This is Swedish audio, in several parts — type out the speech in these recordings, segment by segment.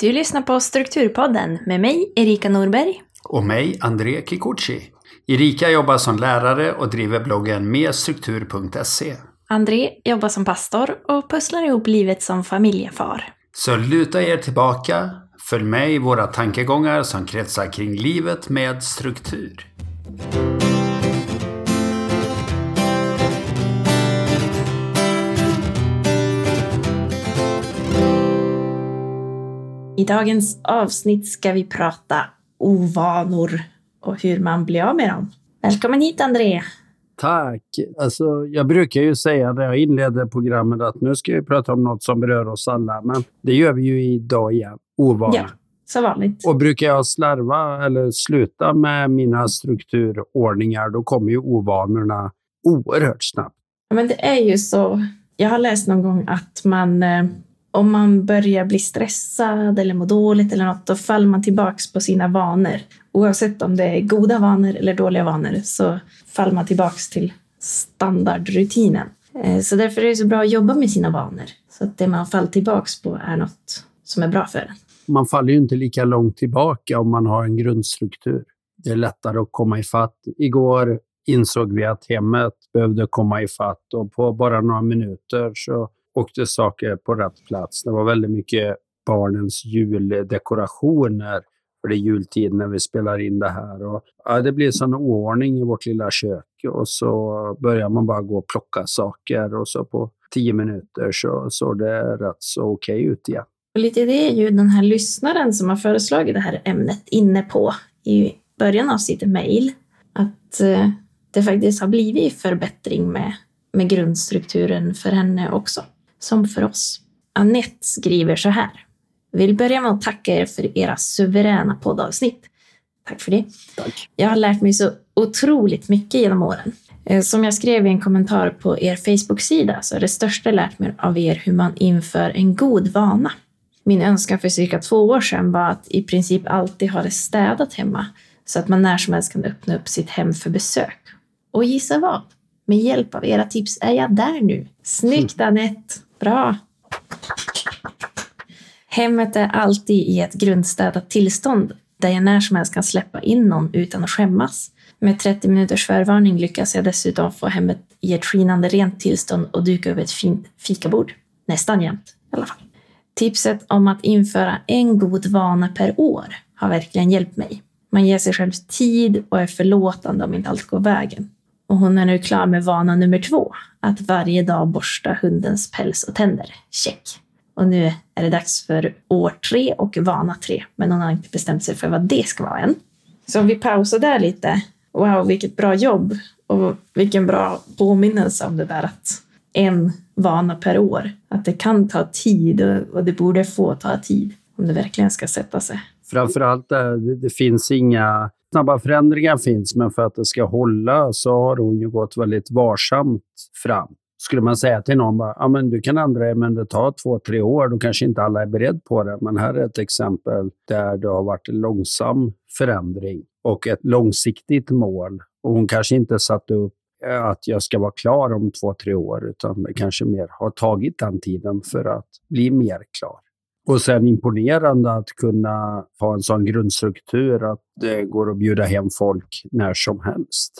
Du lyssnar på Strukturpodden med mig, Erika Norberg. Och mig, André Kikuchi. Erika jobbar som lärare och driver bloggen merstruktur.se. André jobbar som pastor och pusslar ihop livet som familjefar. Så luta er tillbaka, följ med i våra tankegångar som kretsar kring livet med struktur. I dagens avsnitt ska vi prata ovanor och hur man blir av med dem. Välkommen hit André! Tack! Alltså, jag brukar ju säga när jag inleder programmet att nu ska vi prata om något som berör oss alla, men det gör vi ju idag igen. Ovanor. Ja, som vanligt. Och brukar jag slarva eller sluta med mina strukturordningar, då kommer ju ovanorna oerhört snabbt. Men det är ju så. Jag har läst någon gång att man eh, om man börjar bli stressad eller må dåligt eller något, då faller man tillbaks på sina vanor. Oavsett om det är goda vanor eller dåliga vanor så faller man tillbaks till standardrutinen. Eh, så därför är det så bra att jobba med sina vanor. Så att det man faller tillbaks på är något som är bra för en. Man faller ju inte lika långt tillbaka om man har en grundstruktur. Det är lättare att komma ifatt. Igår insåg vi att hemmet behövde komma ifatt och på bara några minuter så åkte saker på rätt plats. Det var väldigt mycket barnens juldekorationer för det är jultid när vi spelar in det här. Och, ja, det blir sån oordning i vårt lilla kök och så börjar man bara gå och plocka saker och så på tio minuter så såg det rätt så okej okay ut igen. Och lite det är ju den här lyssnaren som har föreslagit det här ämnet inne på i början av sitt mejl. Att eh, det faktiskt har blivit förbättring med, med grundstrukturen för henne också som för oss. Annette skriver så här. Vill börja med att tacka er för era suveräna poddavsnitt. Tack för det. Tack. Jag har lärt mig så otroligt mycket genom åren. Eh, som jag skrev i en kommentar på er Facebook-sida så är det största lärt mig av er hur man inför en god vana. Min önskan för cirka två år sedan var att i princip alltid ha det städat hemma så att man när som helst kan öppna upp sitt hem för besök. Och gissa vad? Med hjälp av era tips är jag där nu. Snyggt Anette! Bra. Hemmet är alltid i ett grundstädat tillstånd där jag när som helst kan släppa in någon utan att skämmas. Med 30 minuters förvarning lyckas jag dessutom få hemmet i ett skinande rent tillstånd och duka upp ett fint fikabord. Nästan jämt i alla fall. Tipset om att införa en god vana per år har verkligen hjälpt mig. Man ger sig själv tid och är förlåtande om inte allt går vägen. Och hon är nu klar med vana nummer två, att varje dag borsta hundens päls och tänder. Check! Och nu är det dags för år tre och vana tre, men hon har inte bestämt sig för vad det ska vara än. Så om vi pausar där lite. Wow, vilket bra jobb! Och vilken bra påminnelse om det där att en vana per år. Att det kan ta tid och det borde få ta tid om det verkligen ska sätta sig. Framförallt eh, det, det finns inga snabba förändringar finns, men för att det ska hålla så har hon ju gått väldigt varsamt fram. Skulle man säga till någon bara, ah, men du kan ändra dig men det tar två, tre år, då kanske inte alla är beredda på det. Men här är ett exempel där det har varit en långsam förändring och ett långsiktigt mål. Och hon kanske inte satte upp eh, att jag ska vara klar om två, tre år, utan det kanske mer har tagit den tiden för att bli mer klar. Och sen imponerande att kunna ha en sån grundstruktur att det går att bjuda hem folk när som helst.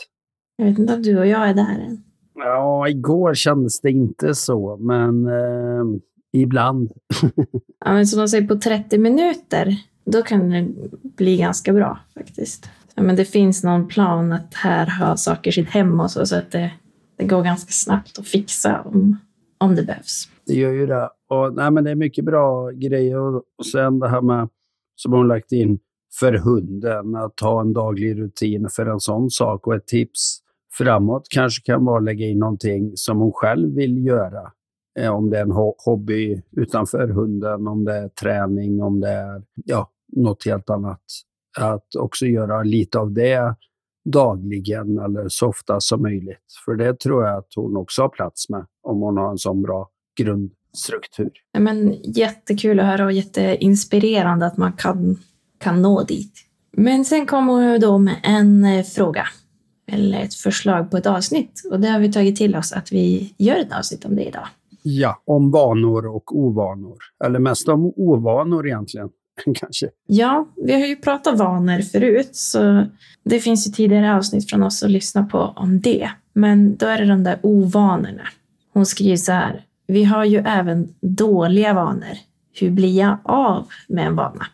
Jag vet inte om du och jag är där än. Ja, igår kändes det inte så, men eh, ibland. ja, men som de säger, på 30 minuter, då kan det bli ganska bra faktiskt. Ja, men det finns någon plan att här ha saker sitt hem och så, så att det, det går ganska snabbt att fixa om, om det behövs. Det gör ju det. Och, nej, men det är mycket bra grejer. Och, och sen det här med, som hon lagt in, för hunden, att ha en daglig rutin för en sån sak. Och ett tips framåt kanske kan vara att lägga in någonting som hon själv vill göra. Eh, om det är en hobby utanför hunden, om det är träning, om det är ja, något helt annat. Att också göra lite av det dagligen eller så ofta som möjligt. För det tror jag att hon också har plats med om hon har en sån bra grundstruktur. Men jättekul att höra och jätteinspirerande att man kan, kan nå dit. Men sen kommer då med en eh, fråga eller ett förslag på ett avsnitt och det har vi tagit till oss att vi gör ett avsnitt om det idag. Ja, om vanor och ovanor. Eller mest om ovanor egentligen. kanske. Ja, vi har ju pratat vanor förut, så det finns ju tidigare avsnitt från oss att lyssna på om det. Men då är det de där ovanorna. Hon skriver så här. Vi har ju även dåliga vanor. Hur blir jag av med en vana?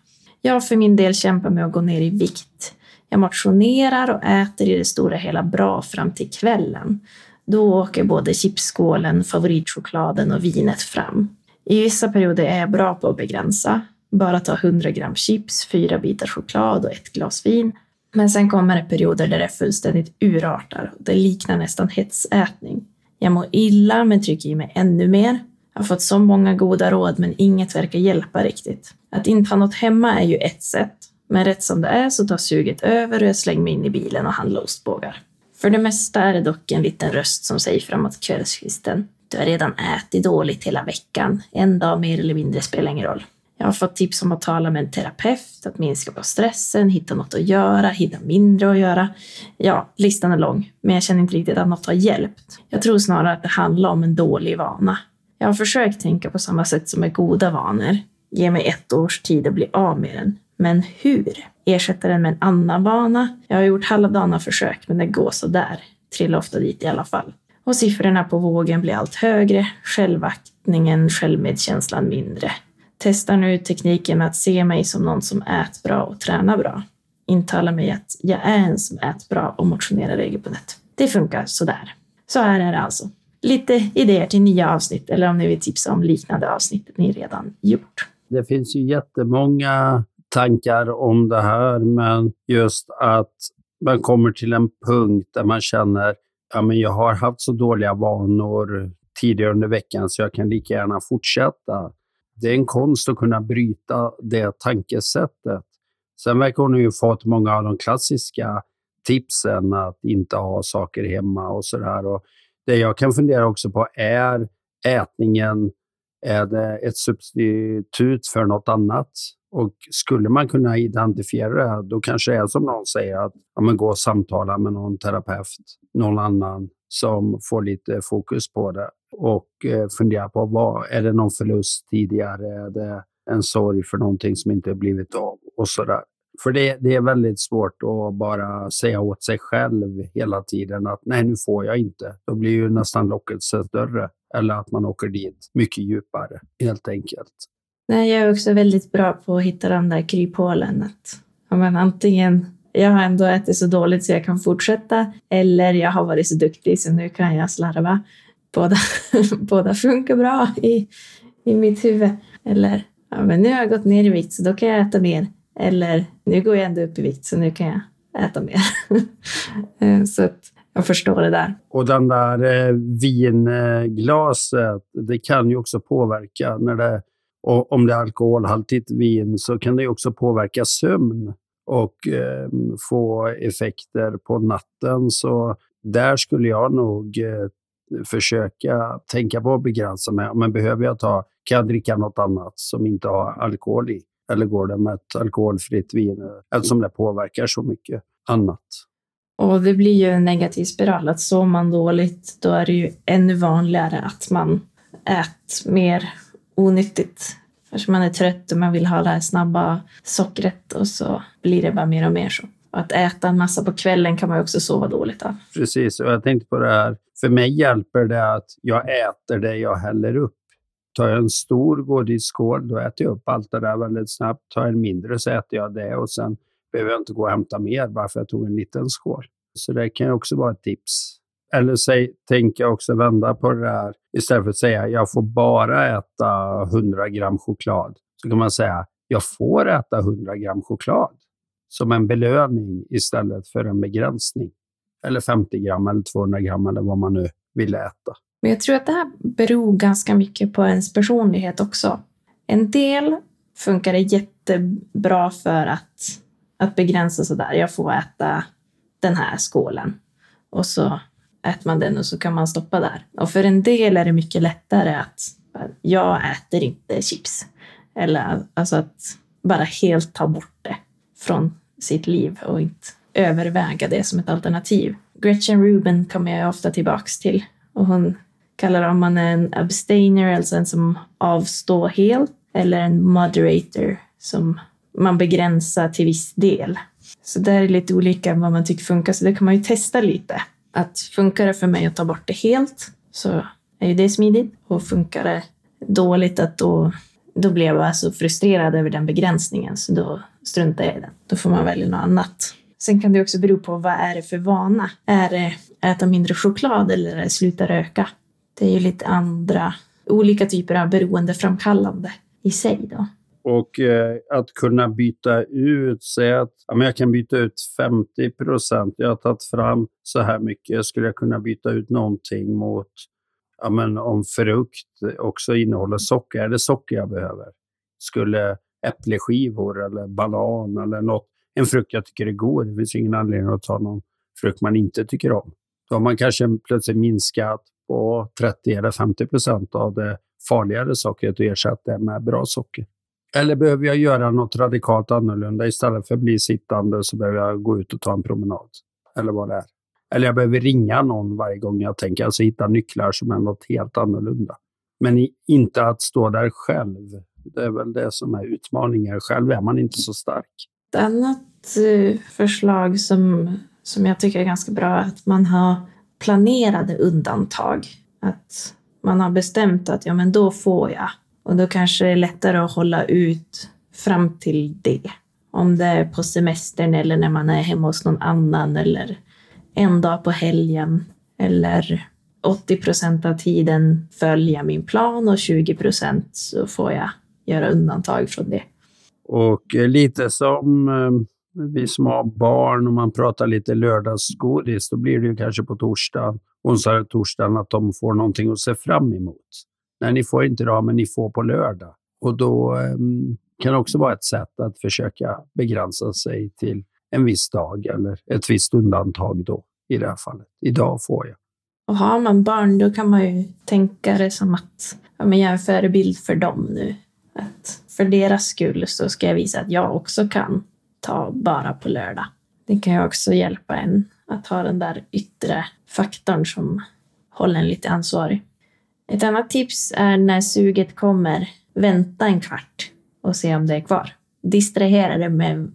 Jag för min del kämpar med att gå ner i vikt. Jag motionerar och äter i det stora hela bra fram till kvällen. Då åker både chipsskålen, favoritchokladen och vinet fram. I vissa perioder är jag bra på att begränsa. Bara ta 100 gram chips, fyra bitar choklad och ett glas vin. Men sen kommer det perioder där det fullständigt urartar. Det liknar nästan hetsätning. Jag mår illa men trycker i mig ännu mer. Jag har fått så många goda råd men inget verkar hjälpa riktigt. Att inte ha något hemma är ju ett sätt. Men rätt som det är så tar suget över och jag slänger mig in i bilen och handlar ostbågar. För det mesta är det dock en liten röst som säger framåt kvällskvisten. Du har redan ätit dåligt hela veckan. En dag mer eller mindre spelar ingen roll. Jag har fått tips om att tala med en terapeut, att minska på stressen, hitta något att göra, hitta mindre att göra. Ja, listan är lång, men jag känner inte riktigt att något har hjälpt. Jag tror snarare att det handlar om en dålig vana. Jag har försökt tänka på samma sätt som med goda vanor. Ge mig ett års tid att bli av med den. Men hur? Ersätta den med en annan vana? Jag har gjort halvdana försök, men det går så där. Trillar ofta dit i alla fall. Och siffrorna på vågen blir allt högre, självaktningen, självmedkänslan mindre. Testar nu tekniken med att se mig som någon som äter bra och tränar bra. Intala mig att jag är en som äter bra och motionerar regelbundet. Det funkar sådär. Så här är det alltså. Lite idéer till nya avsnitt eller om ni vill tipsa om liknande avsnitt ni redan gjort. Det finns ju jättemånga tankar om det här, men just att man kommer till en punkt där man känner ja, men jag har haft så dåliga vanor tidigare under veckan så jag kan lika gärna fortsätta. Det är en konst att kunna bryta det tankesättet. Sen verkar hon ju fått många av de klassiska tipsen att inte ha saker hemma och så där. Det jag kan fundera också på är ätningen, är det ett substitut för något annat? Och skulle man kunna identifiera det, då kanske det är som någon säger, att ja, men gå och samtala med någon terapeut, någon annan som får lite fokus på det och eh, fundera på vad är det någon förlust tidigare? Är det en sorg för någonting som inte blivit av? Och sådär. För det, det är väldigt svårt att bara säga åt sig själv hela tiden att nej, nu får jag inte. Då blir ju nästan lockelsen större. Eller att man åker dit mycket djupare, helt enkelt. Nej, jag är också väldigt bra på att hitta de där kryphålen. Att, ja, men antingen jag har ändå ätit så dåligt så jag kan fortsätta eller jag har varit så duktig så nu kan jag slarva. Båda, båda funkar bra i, i mitt huvud. Eller ja, men nu har jag gått ner i vikt så då kan jag äta mer. Eller nu går jag ändå upp i vikt så nu kan jag äta mer. Eh, så att jag förstår det där. Och den där eh, vinglaset, det kan ju också påverka när det och om det är alkoholhaltigt vin så kan det också påverka sömn och eh, få effekter på natten. Så där skulle jag nog eh, försöka tänka på att begränsa mig. Men behöver jag ta, kan jag dricka något annat som inte har alkohol i? Eller går det med ett alkoholfritt vin eftersom det påverkar så mycket annat? Och det blir ju en negativ spiral. Att sover man dåligt, då är det ju ännu vanligare att man äter mer onyttigt. Kanske man är trött och man vill ha det här snabba sockret och så blir det bara mer och mer så. Och att äta en massa på kvällen kan man ju också sova dåligt av. Precis, och jag tänkte på det här. För mig hjälper det att jag äter det jag häller upp. Tar jag en stor godisskål, då äter jag upp allt det där väldigt snabbt. Tar jag en mindre så äter jag det och sen behöver jag inte gå och hämta mer bara för att jag tog en liten skål. Så det kan ju också vara ett tips. Eller säg, tänk jag också vända på det där. Istället för att säga jag får bara äta 100 gram choklad, så kan man säga jag får äta 100 gram choklad som en belöning istället för en begränsning. Eller 50 gram eller 200 gram eller vad man nu vill äta. Men jag tror att det här beror ganska mycket på ens personlighet också. En del funkar det jättebra för att, att begränsa sådär. Jag får äta den här skålen och så äter man den och så kan man stoppa där. Och för en del är det mycket lättare att jag äter inte chips. Eller alltså att bara helt ta bort det från sitt liv och inte överväga det som ett alternativ. Gretchen Rubin kommer jag ofta tillbaks till och hon kallar om man är en abstainer, alltså en som avstår helt, eller en moderator som man begränsar till viss del. Så där är lite olika vad man tycker funkar, så det kan man ju testa lite. Att funkar det för mig att ta bort det helt så är ju det smidigt. Och funkar det dåligt att då, då blir jag bara så frustrerad över den begränsningen så då strunta i den. Då får man välja något annat. Sen kan det också bero på vad är det för vana. Är det äta mindre choklad eller är det sluta röka? Det är ju lite andra, olika typer av beroendeframkallande i sig då. Och eh, att kunna byta ut, säga att ja, men jag kan byta ut 50 procent, jag har tagit fram så här mycket, skulle jag kunna byta ut någonting mot ja, men om frukt också innehåller socker, är det socker jag behöver? Skulle äppleskivor eller banan eller något, en frukt jag tycker är god, det finns ingen anledning att ta någon frukt man inte tycker om. Då har man kanske plötsligt minskat på 30 eller 50 procent av det farligare sockret och ersatt det med bra socker. Eller behöver jag göra något radikalt annorlunda? Istället för att bli sittande så behöver jag gå ut och ta en promenad. Eller vad det är. Eller jag behöver ringa någon varje gång jag tänker, alltså hitta nycklar som är något helt annorlunda. Men inte att stå där själv. Det är väl det som är utmaningen. Själv är man inte så stark. Ett annat eh, förslag som, som jag tycker är ganska bra är att man har planerade undantag. Att man har bestämt att ja, men då får jag. Och då kanske det är lättare att hålla ut fram till det. Om det är på semestern eller när man är hemma hos någon annan eller en dag på helgen eller 80 procent av tiden följa min plan och 20 procent så får jag göra undantag från det. Och eh, lite som eh, vi som har barn och man pratar lite lördagsgodis, då blir det ju kanske på torsdag, onsdag och torsdag att de får någonting att se fram emot. Nej, ni får inte det, men ni får på lördag. Och då um, kan det också vara ett sätt att försöka begränsa sig till en viss dag eller ett visst undantag då i det här fallet. Idag får jag. Och har man barn då kan man ju tänka det som att ja, men jag är en förebild för dem nu. Att för deras skull så ska jag visa att jag också kan ta bara på lördag. Det kan ju också hjälpa en att ha den där yttre faktorn som håller en lite ansvarig. Ett annat tips är när suget kommer, vänta en kvart och se om det är kvar. Distrahera det med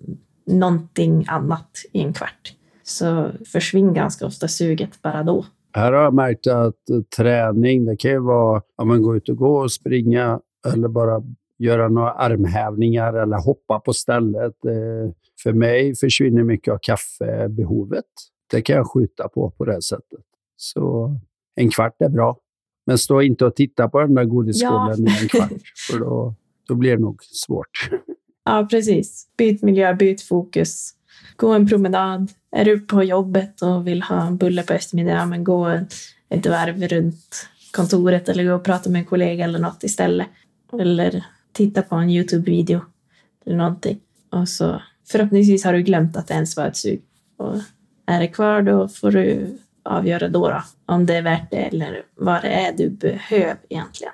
någonting annat i en kvart. Så försvinner ganska ofta suget bara då. Här har jag märkt att träning, det kan ju vara att man går ut och gå och springa eller bara göra några armhävningar eller hoppa på stället. Eh, för mig försvinner mycket av kaffebehovet. Det kan jag skjuta på på det sättet. Så en kvart är bra. Men stå inte och titta på den där godisskålen ja. i en kvart, för då, då blir det nog svårt. Ja, precis. Byt miljö, byt fokus. Gå en promenad. Är du på jobbet och vill ha en bulle på eftermiddagen, men gå ett varv runt kontoret eller gå och prata med en kollega eller något istället. Eller titta på en Youtube-video eller någonting. Och så förhoppningsvis har du glömt att det ens var ett sug. Och är det kvar då får du avgöra då, då om det är värt det eller vad det är du behöver egentligen.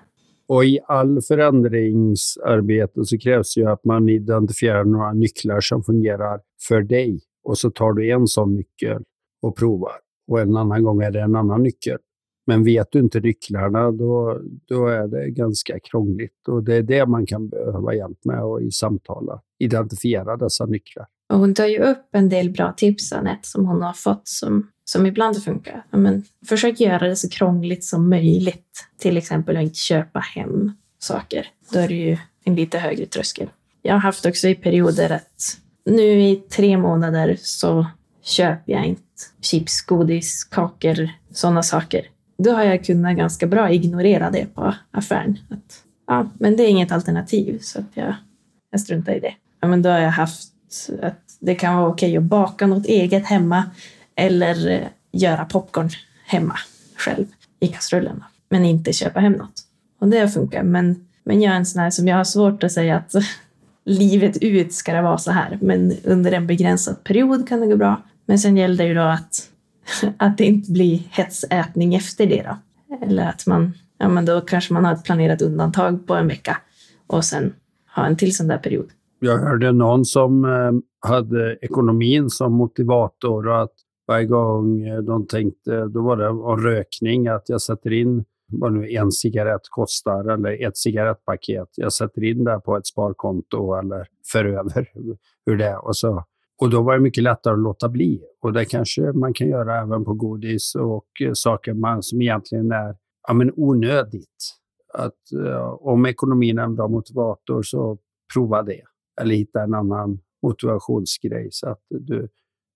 Och i all förändringsarbete så krävs ju att man identifierar några nycklar som fungerar för dig. Och så tar du en sån nyckel och provar. Och en annan gång är det en annan nyckel. Men vet du inte nycklarna, då, då är det ganska krångligt. Och det är det man kan behöva hjälp med och i samtala. Identifiera dessa nycklar. Och hon tar ju upp en del bra tips, Anette, som hon har fått som, som ibland funkar. Men försök göra det så krångligt som möjligt. Till exempel att inte köpa hem saker. Då är det ju en lite högre tröskel. Jag har haft också i perioder att nu i tre månader så köper jag inte chips, godis, kakor, sådana saker. Då har jag kunnat ganska bra ignorera det på affären. Att, ja, men det är inget alternativ, så att jag, jag struntar i det. Ja, men då har jag haft att det kan vara okej att baka något eget hemma eller eh, göra popcorn hemma själv i kastrullen. Men inte köpa hem något. Och det funkar. Men, men jag är en sån här som jag har svårt att säga att livet ut ska det vara så här. Men under en begränsad period kan det gå bra. Men sen gäller det ju då att, att det inte blir hetsätning efter det då. Eller att man, ja men då kanske man har ett planerat undantag på en vecka och sen ha en till sån där period. Jag hörde någon som eh, hade ekonomin som motivator och att varje gång eh, de tänkte, då var det om rökning, att jag sätter in vad nu en cigarett kostar eller ett cigarettpaket. Jag sätter in det på ett sparkonto eller för över hur det är. Och, så och då var det mycket lättare att låta bli. Och det kanske man kan göra även på godis och eh, saker man, som egentligen är ja, men onödigt. Att, ja, om ekonomin är en bra motivator så prova det. Eller hitta en annan motivationsgrej så att du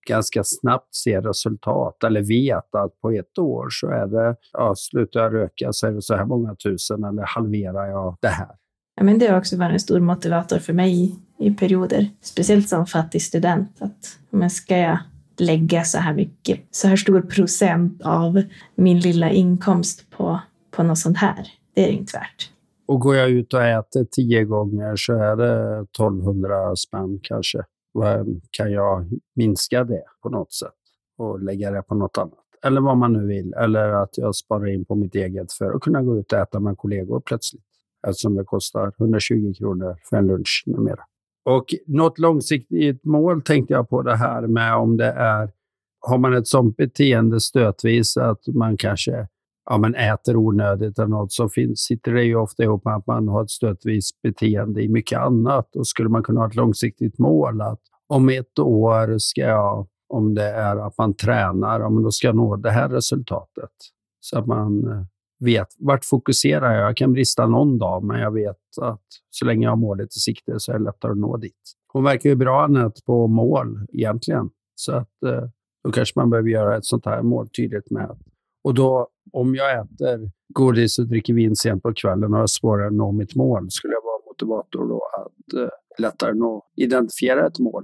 ganska snabbt ser resultat eller vet att på ett år så är det, ja, slutar jag röka så är det så här många tusen eller halverar jag det här. Ja, men det har också varit en stor motivator för mig i perioder, speciellt som fattig student. Att, men ska jag lägga så här mycket, så här stor procent av min lilla inkomst på, på något sånt här? Det är det inte värt. Och går jag ut och äter tio gånger så är det 1200 spänn kanske. Kan jag minska det på något sätt och lägga det på något annat? Eller vad man nu vill. Eller att jag sparar in på mitt eget för att kunna gå ut och äta med kollegor plötsligt. Eftersom det kostar 120 kronor för en lunch numera. Och något långsiktigt mål tänkte jag på det här med om det är, har man ett sånt beteende stötvis att man kanske ja, men äter onödigt eller något så finns, sitter det ju ofta ihop med att man har ett stötvis beteende i mycket annat. Och skulle man kunna ha ett långsiktigt mål att om ett år ska jag, om det är att man tränar, om då ska jag nå det här resultatet. Så att man eh, vet vart fokuserar jag. Jag kan brista någon dag, men jag vet att så länge jag har målet i sikte så är det lättare att nå dit. Hon verkar ju bra Anette på mål egentligen. Så att eh, då kanske man behöver göra ett sånt här mål tydligt med och då, om jag äter godis och dricker vin sent på kvällen och har svårare att nå mitt mål, skulle jag vara motivator då att eh, lättare nå, identifiera ett mål.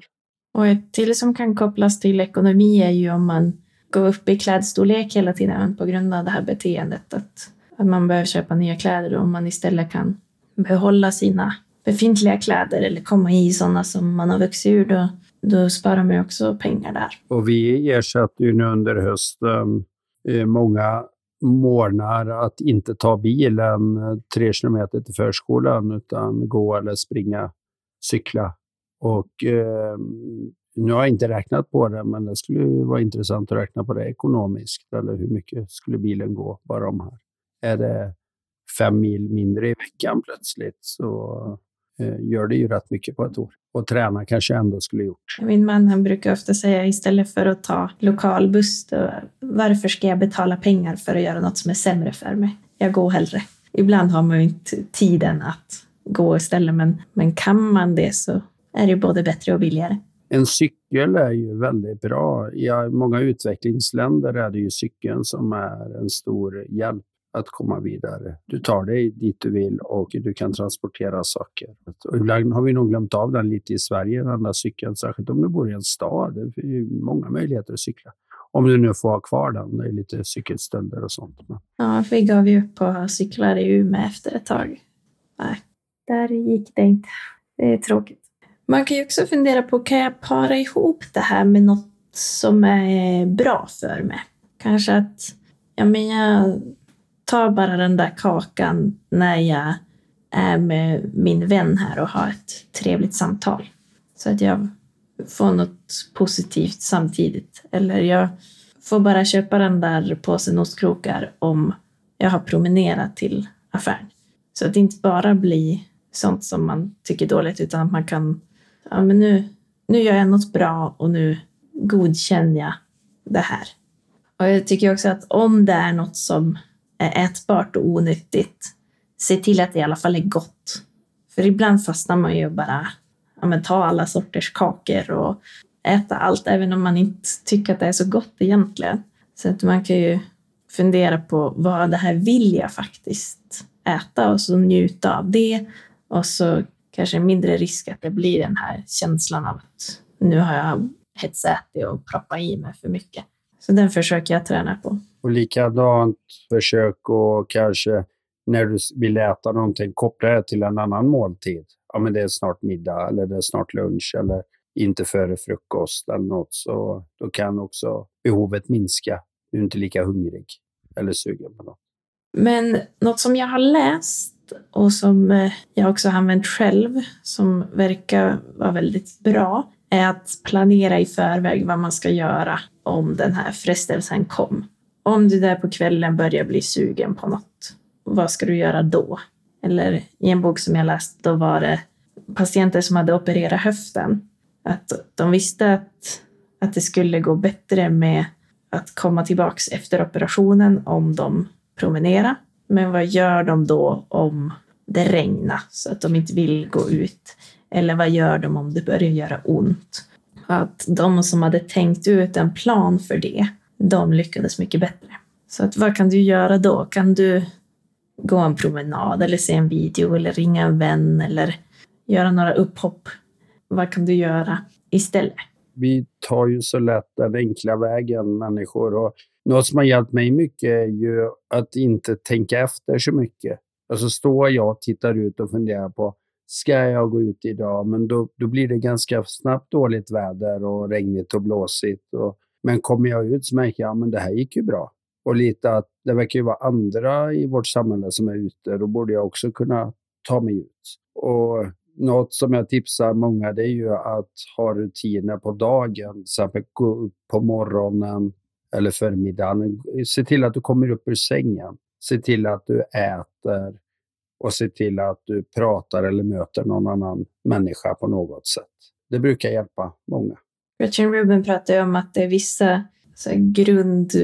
Och ett till som kan kopplas till ekonomi är ju om man gå upp i klädstorlek hela tiden på grund av det här beteendet. Att, att man behöver köpa nya kläder och om man istället kan behålla sina befintliga kläder eller komma i sådana som man har vuxit ur, då, då sparar man ju också pengar där. Och vi ersätter ju nu under hösten eh, många morgnar att inte ta bilen eh, tre kilometer till förskolan utan gå eller springa, cykla. Och eh, nu har jag inte räknat på det, men det skulle vara intressant att räkna på det ekonomiskt. Eller hur mycket skulle bilen gå bara om här? Är det fem mil mindre i veckan plötsligt så eh, gör det ju rätt mycket på ett år. Och träna kanske jag ändå skulle gjort. Min man han brukar ofta säga istället för att ta lokalbuss, då, varför ska jag betala pengar för att göra något som är sämre för mig? Jag går hellre. Ibland har man ju inte tiden att gå istället, men, men kan man det så är det både bättre och billigare. En cykel är ju väldigt bra. I många utvecklingsländer är det ju cykeln som är en stor hjälp att komma vidare. Du tar dig dit du vill och du kan transportera saker. Och ibland har vi nog glömt av den lite i Sverige, den där cykeln, särskilt om du bor i en stad. Det är många möjligheter att cykla. Om du nu får ha kvar den. Det är lite cykelstölder och sånt. Ja, vi gav ju upp på cyklar i Umeå efter ett tag. Nej, där gick det inte. Det är tråkigt. Man kan ju också fundera på, kan jag para ihop det här med något som är bra för mig? Kanske att ja, men jag tar bara den där kakan när jag är med min vän här och har ett trevligt samtal. Så att jag får något positivt samtidigt. Eller jag får bara köpa den där påsen ostkrokar om jag har promenerat till affären. Så att det inte bara blir sånt som man tycker dåligt utan att man kan, ja men nu, nu gör jag något bra och nu godkänner jag det här. Och jag tycker också att om det är något som är ätbart och onyttigt, se till att det i alla fall är gott. För ibland fastnar man ju och bara ja, men, ta alla sorters kakor och äta allt, även om man inte tycker att det är så gott egentligen. Så att man kan ju fundera på vad det här vill jag faktiskt äta och så njuta av det. Och så kanske mindre risk att det blir den här känslan av att nu har jag hetsätit och proppat i mig för mycket. Så den försöker jag träna på. Och likadant, försök att kanske när du vill äta någonting, koppla det till en annan måltid. Ja, men det är snart middag eller det är snart lunch eller inte före frukost eller något. Så då kan också behovet minska. Du är inte lika hungrig eller sugen på något. Men något som jag har läst och som eh, jag också har använt själv, som verkar vara väldigt bra, är att planera i förväg vad man ska göra om den här frestelsen kom. Om du där på kvällen börjar bli sugen på något vad ska du göra då? Eller i en bok som jag läst, då var det patienter som hade opererat höften. Att de visste att, att det skulle gå bättre med att komma tillbaks efter operationen om de promenerade. Men vad gör de då om det regnar så att de inte vill gå ut? Eller vad gör de om det börjar göra ont? Att de som hade tänkt ut en plan för det, de lyckades mycket bättre. Så att vad kan du göra då? Kan du gå en promenad eller se en video eller ringa en vän eller göra några upphopp? Vad kan du göra istället? Vi tar ju så lätt den enkla vägen, människor. Och något som har hjälpt mig mycket är ju att inte tänka efter så mycket. Alltså står jag och tittar ut och funderar på ska jag gå ut idag? Men då, då blir det ganska snabbt dåligt väder och regnigt och blåsigt. Och, men kommer jag ut så märker jag att det här gick ju bra. Och lite att det verkar ju vara andra i vårt samhälle som är ute. Då borde jag också kunna ta mig ut. Och något som jag tipsar många det är ju att ha rutiner på dagen. Till exempel gå upp på morgonen eller förmiddagen. Se till att du kommer upp ur sängen. Se till att du äter och se till att du pratar eller möter någon annan människa på något sätt. Det brukar hjälpa många. Gretchen Rubin pratar ju om att det är vissa alltså, så grundvanor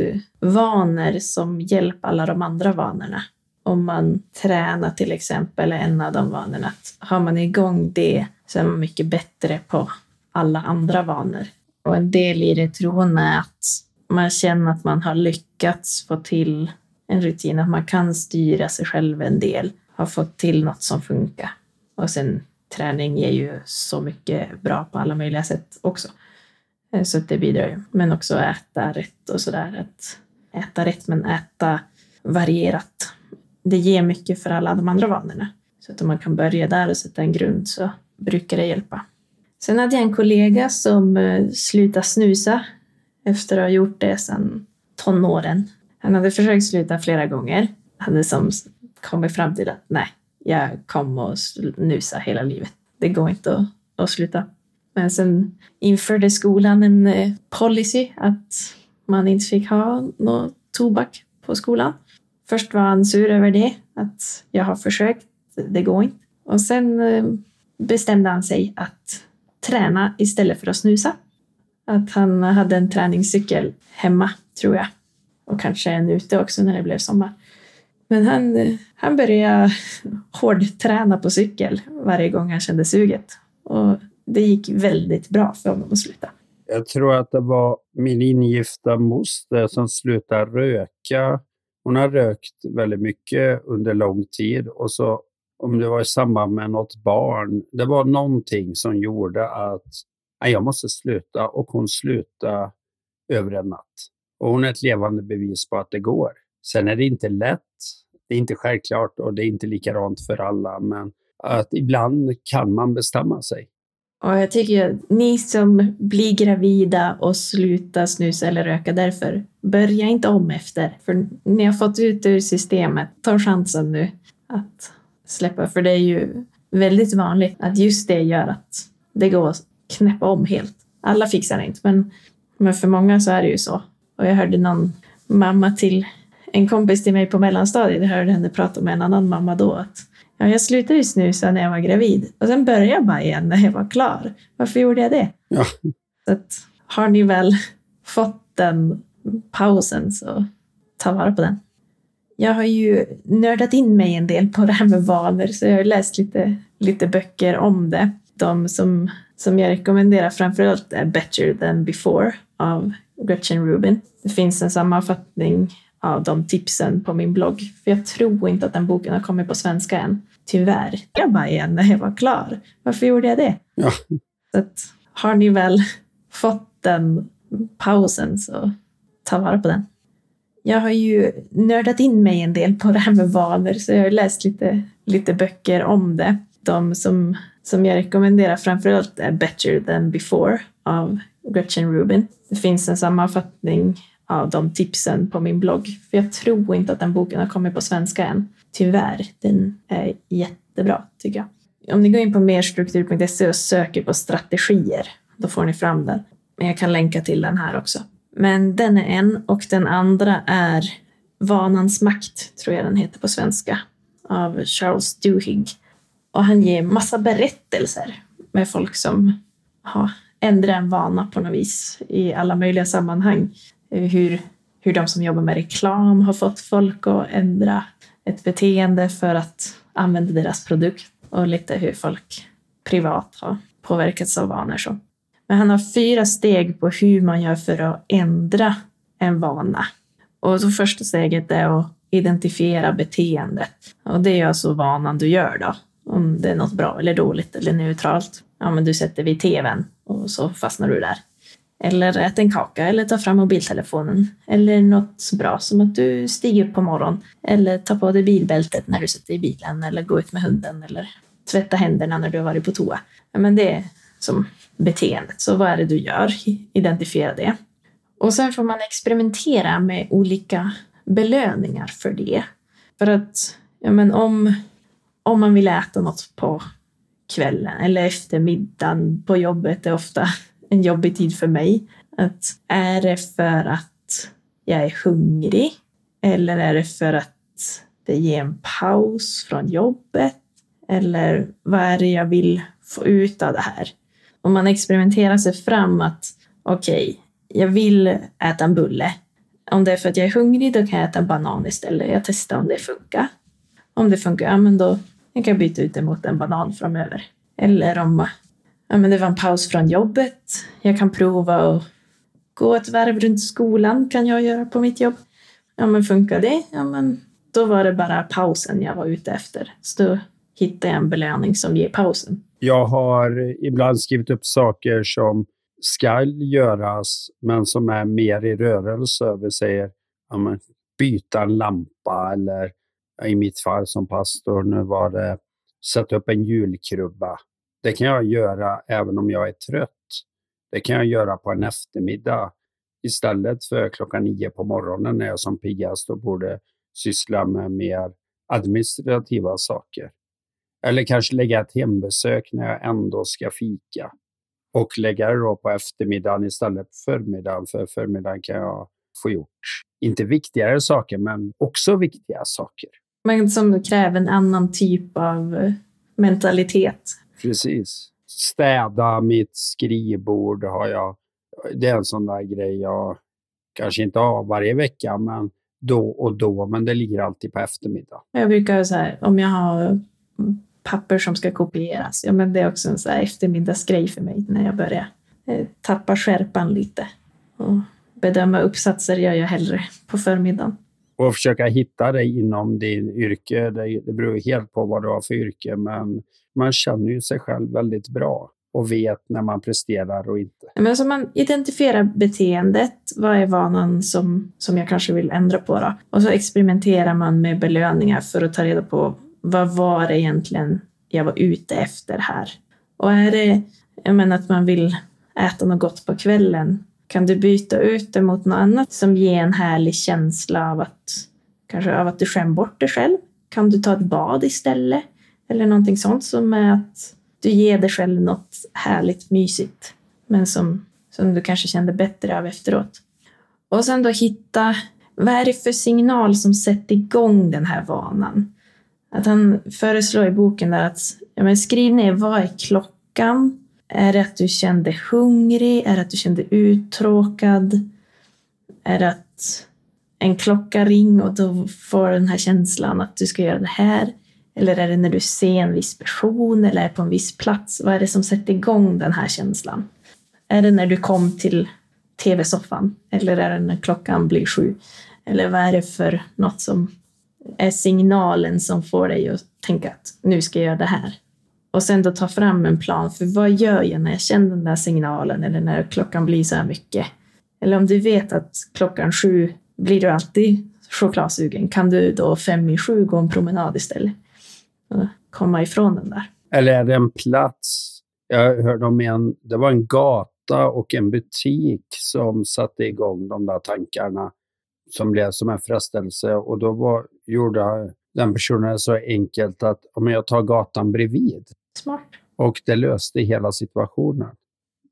som hjälper alla de andra vanorna. Om man tränar till exempel är en av de vanorna. Att har man igång det så är man mycket bättre på alla andra vanor. Och en del i det tror hon är att man känner att man har lyckats få till en rutin, att man kan styra sig själv en del, har fått till något som funkar. Och sen träning ger ju så mycket bra på alla möjliga sätt också. Eh, så det bidrar ju. Men också äta rätt och sådär. Att äta rätt men äta varierat. Det ger mycket för alla de andra vanorna. Så att om man kan börja där och sätta en grund så brukar det hjälpa. Sen hade jag en kollega som eh, slutade snusa efter att ha gjort det sedan tonåren. Han hade försökt sluta flera gånger. Han Hade som kommit fram till att nej, jag kommer att snusa hela livet. Det går inte att, att sluta. Men sen införde skolan en eh, policy att man inte fick ha någon tobak på skolan. Först var han sur över det, att jag har försökt, det går inte. Och sen eh, bestämde han sig att träna istället för att snusa. Att han hade en träningscykel hemma, tror jag. Och kanske en ute också när det blev sommar. Men han, han började hårdträna på cykel varje gång han kände suget. Och det gick väldigt bra för honom att sluta. Jag tror att det var min ingifta moster som slutade röka. Hon har rökt väldigt mycket under lång tid och så om det var i samband med något barn. Det var någonting som gjorde att jag måste sluta och hon slutade över en natt. Och hon är ett levande bevis på att det går. Sen är det inte lätt. Det är inte självklart och det är inte likadant för alla, men att ibland kan man bestämma sig. Och jag tycker att ni som blir gravida och slutar snusa eller röka därför, börja inte om efter. För ni har fått ut det ur systemet. Ta chansen nu att släppa. För det är ju väldigt vanligt att just det gör att det går knäppa om helt. Alla fixar det inte, men, men för många så är det ju så. Och jag hörde någon mamma till en kompis till mig på mellanstadiet, jag hörde henne prata med en annan mamma då, att Ja, jag slutade ju snusa när jag var gravid och sen började jag bara igen när jag var klar. Varför gjorde jag det? Ja. Så att, har ni väl fått den pausen så ta vara på den. Jag har ju nördat in mig en del på det här med vanor så jag har läst lite, lite böcker om det. De som, som jag rekommenderar framförallt är Better than before av Gretchen Rubin. Det finns en sammanfattning av de tipsen på min blogg. För jag tror inte att den boken har kommit på svenska än. Tyvärr. Jag bara igen när jag var klar. Varför gjorde jag det? Ja. Så att, har ni väl fått den pausen så ta vara på den. Jag har ju nördat in mig en del på det här med vanor så jag har läst lite, lite böcker om det. De som, som jag rekommenderar framförallt är Better than before av Gretchen Rubin. Det finns en sammanfattning av de tipsen på min blogg. För jag tror inte att den boken har kommit på svenska än. Tyvärr. Den är jättebra tycker jag. Om ni går in på merstruktur.se och söker på strategier, då får ni fram den. Men jag kan länka till den här också. Men den är en och den andra är Vanans makt, tror jag den heter på svenska, av Charles Duhigg. Och han ger massa berättelser med folk som har ändrat en vana på något vis i alla möjliga sammanhang. Eh, hur, hur de som jobbar med reklam har fått folk att ändra ett beteende för att använda deras produkt och lite hur folk privat har påverkats av vanor. Så. Men han har fyra steg på hur man gör för att ändra en vana. Och så första steget är att identifiera beteendet. Och det är alltså vanan du gör då. Om det är något bra eller dåligt eller neutralt. Ja, men du sätter vid tvn och så fastnar du där. Eller ät en kaka eller ta fram mobiltelefonen. Eller något bra som att du stiger upp på morgonen. Eller ta på dig bilbältet när du sitter i bilen. Eller gå ut med hunden. Eller tvätta händerna när du har varit på toa. Ja, men det är som beteendet. Så vad är det du gör? Identifiera det. Och sen får man experimentera med olika belöningar för det. För att ja, men om, om man vill äta något på kvällen eller eftermiddagen på jobbet är ofta en jobbig tid för mig. Att är det för att jag är hungrig? Eller är det för att det ger en paus från jobbet? Eller vad är det jag vill få ut av det här? Om man experimenterar sig fram att okej, okay, jag vill äta en bulle. Om det är för att jag är hungrig, då kan jag äta en banan istället. Jag testar om det funkar. Om det funkar, ja men då jag kan byta ut det mot en banan framöver. Eller om ja, men det var en paus från jobbet. Jag kan prova att gå ett varv runt skolan, kan jag göra på mitt jobb. Ja, men funkar det? Ja, men då var det bara pausen jag var ute efter. Så då hittade jag en belöning som ger pausen. Jag har ibland skrivit upp saker som ska göras, men som är mer i rörelse. Vi säger ja, men, byta en lampa eller i mitt fall som pastor, nu var det sätta upp en julkrubba. Det kan jag göra även om jag är trött. Det kan jag göra på en eftermiddag istället för klockan nio på morgonen när jag som piggast och borde syssla med mer administrativa saker. Eller kanske lägga ett hembesök när jag ändå ska fika och lägga det då på eftermiddagen istället för förmiddagen. För förmiddagen kan jag få gjort, inte viktigare saker, men också viktiga saker. Men som kräver en annan typ av eh, mentalitet. Precis. Städa mitt skrivbord har jag. Det är en sån där grej jag kanske inte har varje vecka, men då och då. Men det ligger alltid på eftermiddag. Jag brukar säga om jag har papper som ska kopieras. Ja, men det är också en så här eftermiddagsgrej för mig när jag börjar eh, tappa skärpan lite. Och bedöma uppsatser gör jag hellre på förmiddagen. Och försöka hitta dig inom din yrke. Det, det beror helt på vad du har för yrke, men man känner ju sig själv väldigt bra och vet när man presterar och inte. Men alltså man identifierar beteendet. Vad är vanan som, som jag kanske vill ändra på? Då? Och så experimenterar man med belöningar för att ta reda på vad var det egentligen jag var ute efter här? Och är det jag menar, att man vill äta något gott på kvällen, kan du byta ut det mot något annat som ger en härlig känsla av att kanske av att du skämmer bort dig själv? Kan du ta ett bad istället? Eller någonting sånt som är att du ger dig själv något härligt mysigt, men som, som du kanske kände bättre av efteråt. Och sen då hitta, vad är det för signal som sätter igång den här vanan? Att han föreslår i boken där att ja, men skriv ner vad är klockan? Är det att du kände hungrig? Är det att du kände uttråkad? Är det att en klocka ring och då får den här känslan att du ska göra det här? Eller är det när du ser en viss person eller är på en viss plats? Vad är det som sätter igång den här känslan? Är det när du kom till tv-soffan? Eller är det när klockan blir sju? Eller vad är det för något som är signalen som får dig att tänka att nu ska jag göra det här. Och sen då ta fram en plan för vad gör jag när jag känner den där signalen eller när klockan blir så här mycket. Eller om du vet att klockan sju blir du alltid chokladsugen, kan du då fem i sju gå en promenad istället? Och komma ifrån den där. Eller är det en plats? Jag hörde om en, det var en gata och en butik som satte igång de där tankarna som blev som en frestelse. Och då var, gjorde den personen det så enkelt att om jag tar gatan bredvid. Smart. Och det löste hela situationen.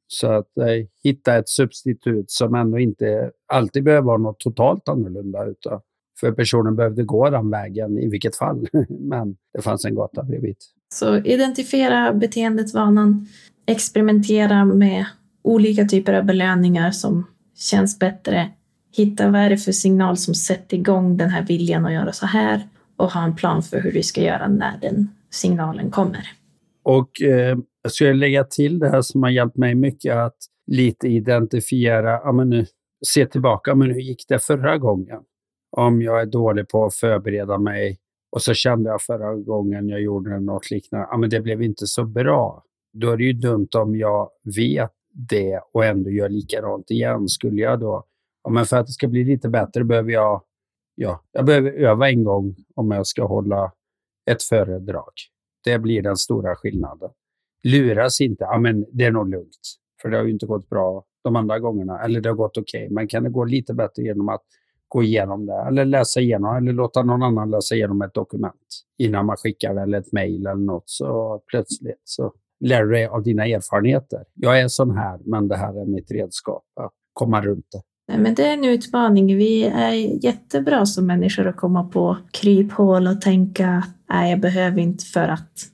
Så att eh, hitta ett substitut som ändå inte alltid behöver vara något totalt annorlunda. Utan För personen behövde gå den vägen i vilket fall. Men det fanns en gata bredvid. Så identifiera beteendet, vanan, experimentera med olika typer av belöningar som känns bättre. Hitta vad är det för signal som sätter igång den här viljan att göra så här och ha en plan för hur du ska göra när den signalen kommer. Och eh, jag skulle lägga till det här som har hjälpt mig mycket att lite identifiera, ja men nu, se tillbaka, men hur gick det förra gången? Om jag är dålig på att förbereda mig och så kände jag förra gången jag gjorde något liknande, ja men det blev inte så bra. Då är det ju dumt om jag vet det och ändå gör likadant igen. Skulle jag då, ja men för att det ska bli lite bättre behöver jag, ja, jag behöver öva en gång om jag ska hålla ett föredrag. Det blir den stora skillnaden. Luras inte, ja men det är nog lugnt. För det har ju inte gått bra de andra gångerna. Eller det har gått okej, okay. men kan det gå lite bättre genom att gå igenom det? Eller läsa igenom, eller låta någon annan läsa igenom ett dokument innan man skickar det, eller ett mejl eller något. Så plötsligt så lär du dig av dina erfarenheter. Jag är sån här, men det här är mitt redskap att komma runt det. Men det är en utmaning. Vi är jättebra som människor att komma på kryphål och tänka nej, jag behöver inte för att.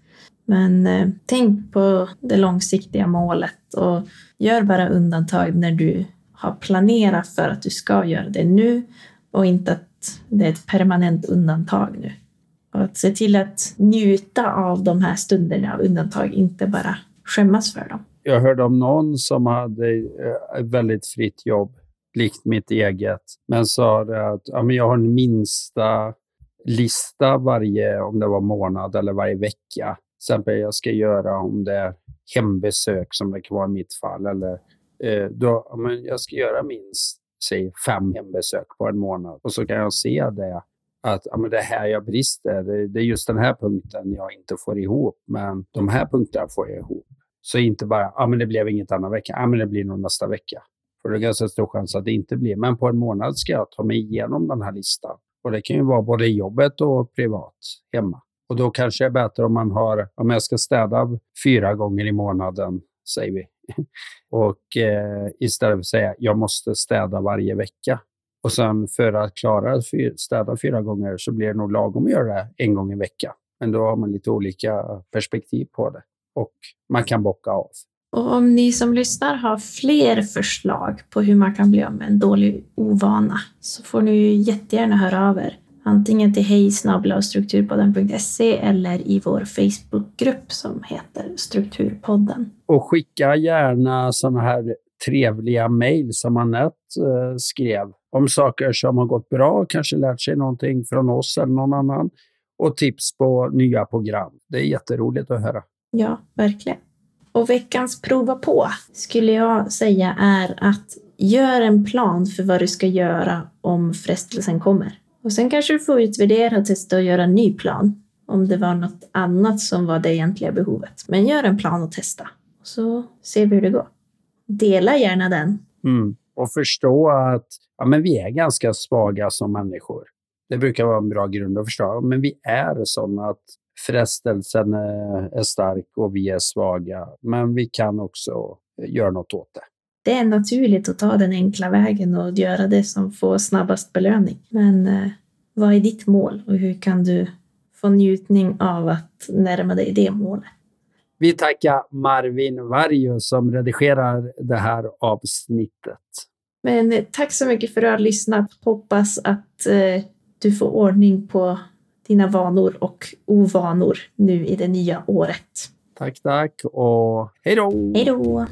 Men eh, tänk på det långsiktiga målet och gör bara undantag när du har planerat för att du ska göra det nu och inte att det är ett permanent undantag nu. Och att se till att njuta av de här stunderna av undantag, inte bara skämmas för dem. Jag hörde om någon som hade eh, ett väldigt fritt jobb, likt mitt eget, men sa det att ja, men jag har en minsta lista varje, om det var månad eller varje vecka. Till exempel jag ska göra om det är hembesök som det kan vara i mitt fall. Eller, eh, då, men jag ska göra minst säg, fem hembesök på en månad och så kan jag se det att ja, men det här jag brister, det, det, är just den här punkten jag inte får ihop, men de här punkterna får jag ihop. Så inte bara, ja men det blev inget annan vecka, ja men det blir nog nästa vecka. Och det är ganska stor chans att det inte blir. Men på en månad ska jag ta mig igenom den här listan. Och det kan ju vara både i jobbet och privat hemma. Och då kanske det är bättre om man har, om jag ska städa fyra gånger i månaden, säger vi. och eh, istället för att säga, jag måste städa varje vecka. Och sen för att klara städa fyra gånger så blir det nog lagom att göra det en gång i veckan. Men då har man lite olika perspektiv på det och man kan bocka av. Och om ni som lyssnar har fler förslag på hur man kan bli av med en dålig ovana så får ni jättegärna höra av er. Antingen till hej strukturpodden.se eller i vår Facebookgrupp som heter Strukturpodden. Och skicka gärna sådana här trevliga mejl som Anette eh, skrev om saker som har gått bra, kanske lärt sig någonting från oss eller någon annan och tips på nya program. Det är jätteroligt att höra. Ja, verkligen. Och veckans prova på skulle jag säga är att gör en plan för vad du ska göra om frestelsen kommer. Och sen kanske du får utvärdera och testa att göra en ny plan om det var något annat som var det egentliga behovet. Men gör en plan och testa. Så ser vi hur det går. Dela gärna den. Mm. Och förstå att ja, men vi är ganska svaga som människor. Det brukar vara en bra grund att förstå. Men vi är sådana att frestelsen är stark och vi är svaga. Men vi kan också göra något åt det. Det är naturligt att ta den enkla vägen och göra det som får snabbast belöning. Men eh, vad är ditt mål och hur kan du få njutning av att närma dig det målet? Vi tackar Marvin Varjo som redigerar det här avsnittet. Men eh, tack så mycket för att du har lyssnat. Hoppas att eh, du får ordning på dina vanor och ovanor nu i det nya året. Tack, tack och hej då! Hej då!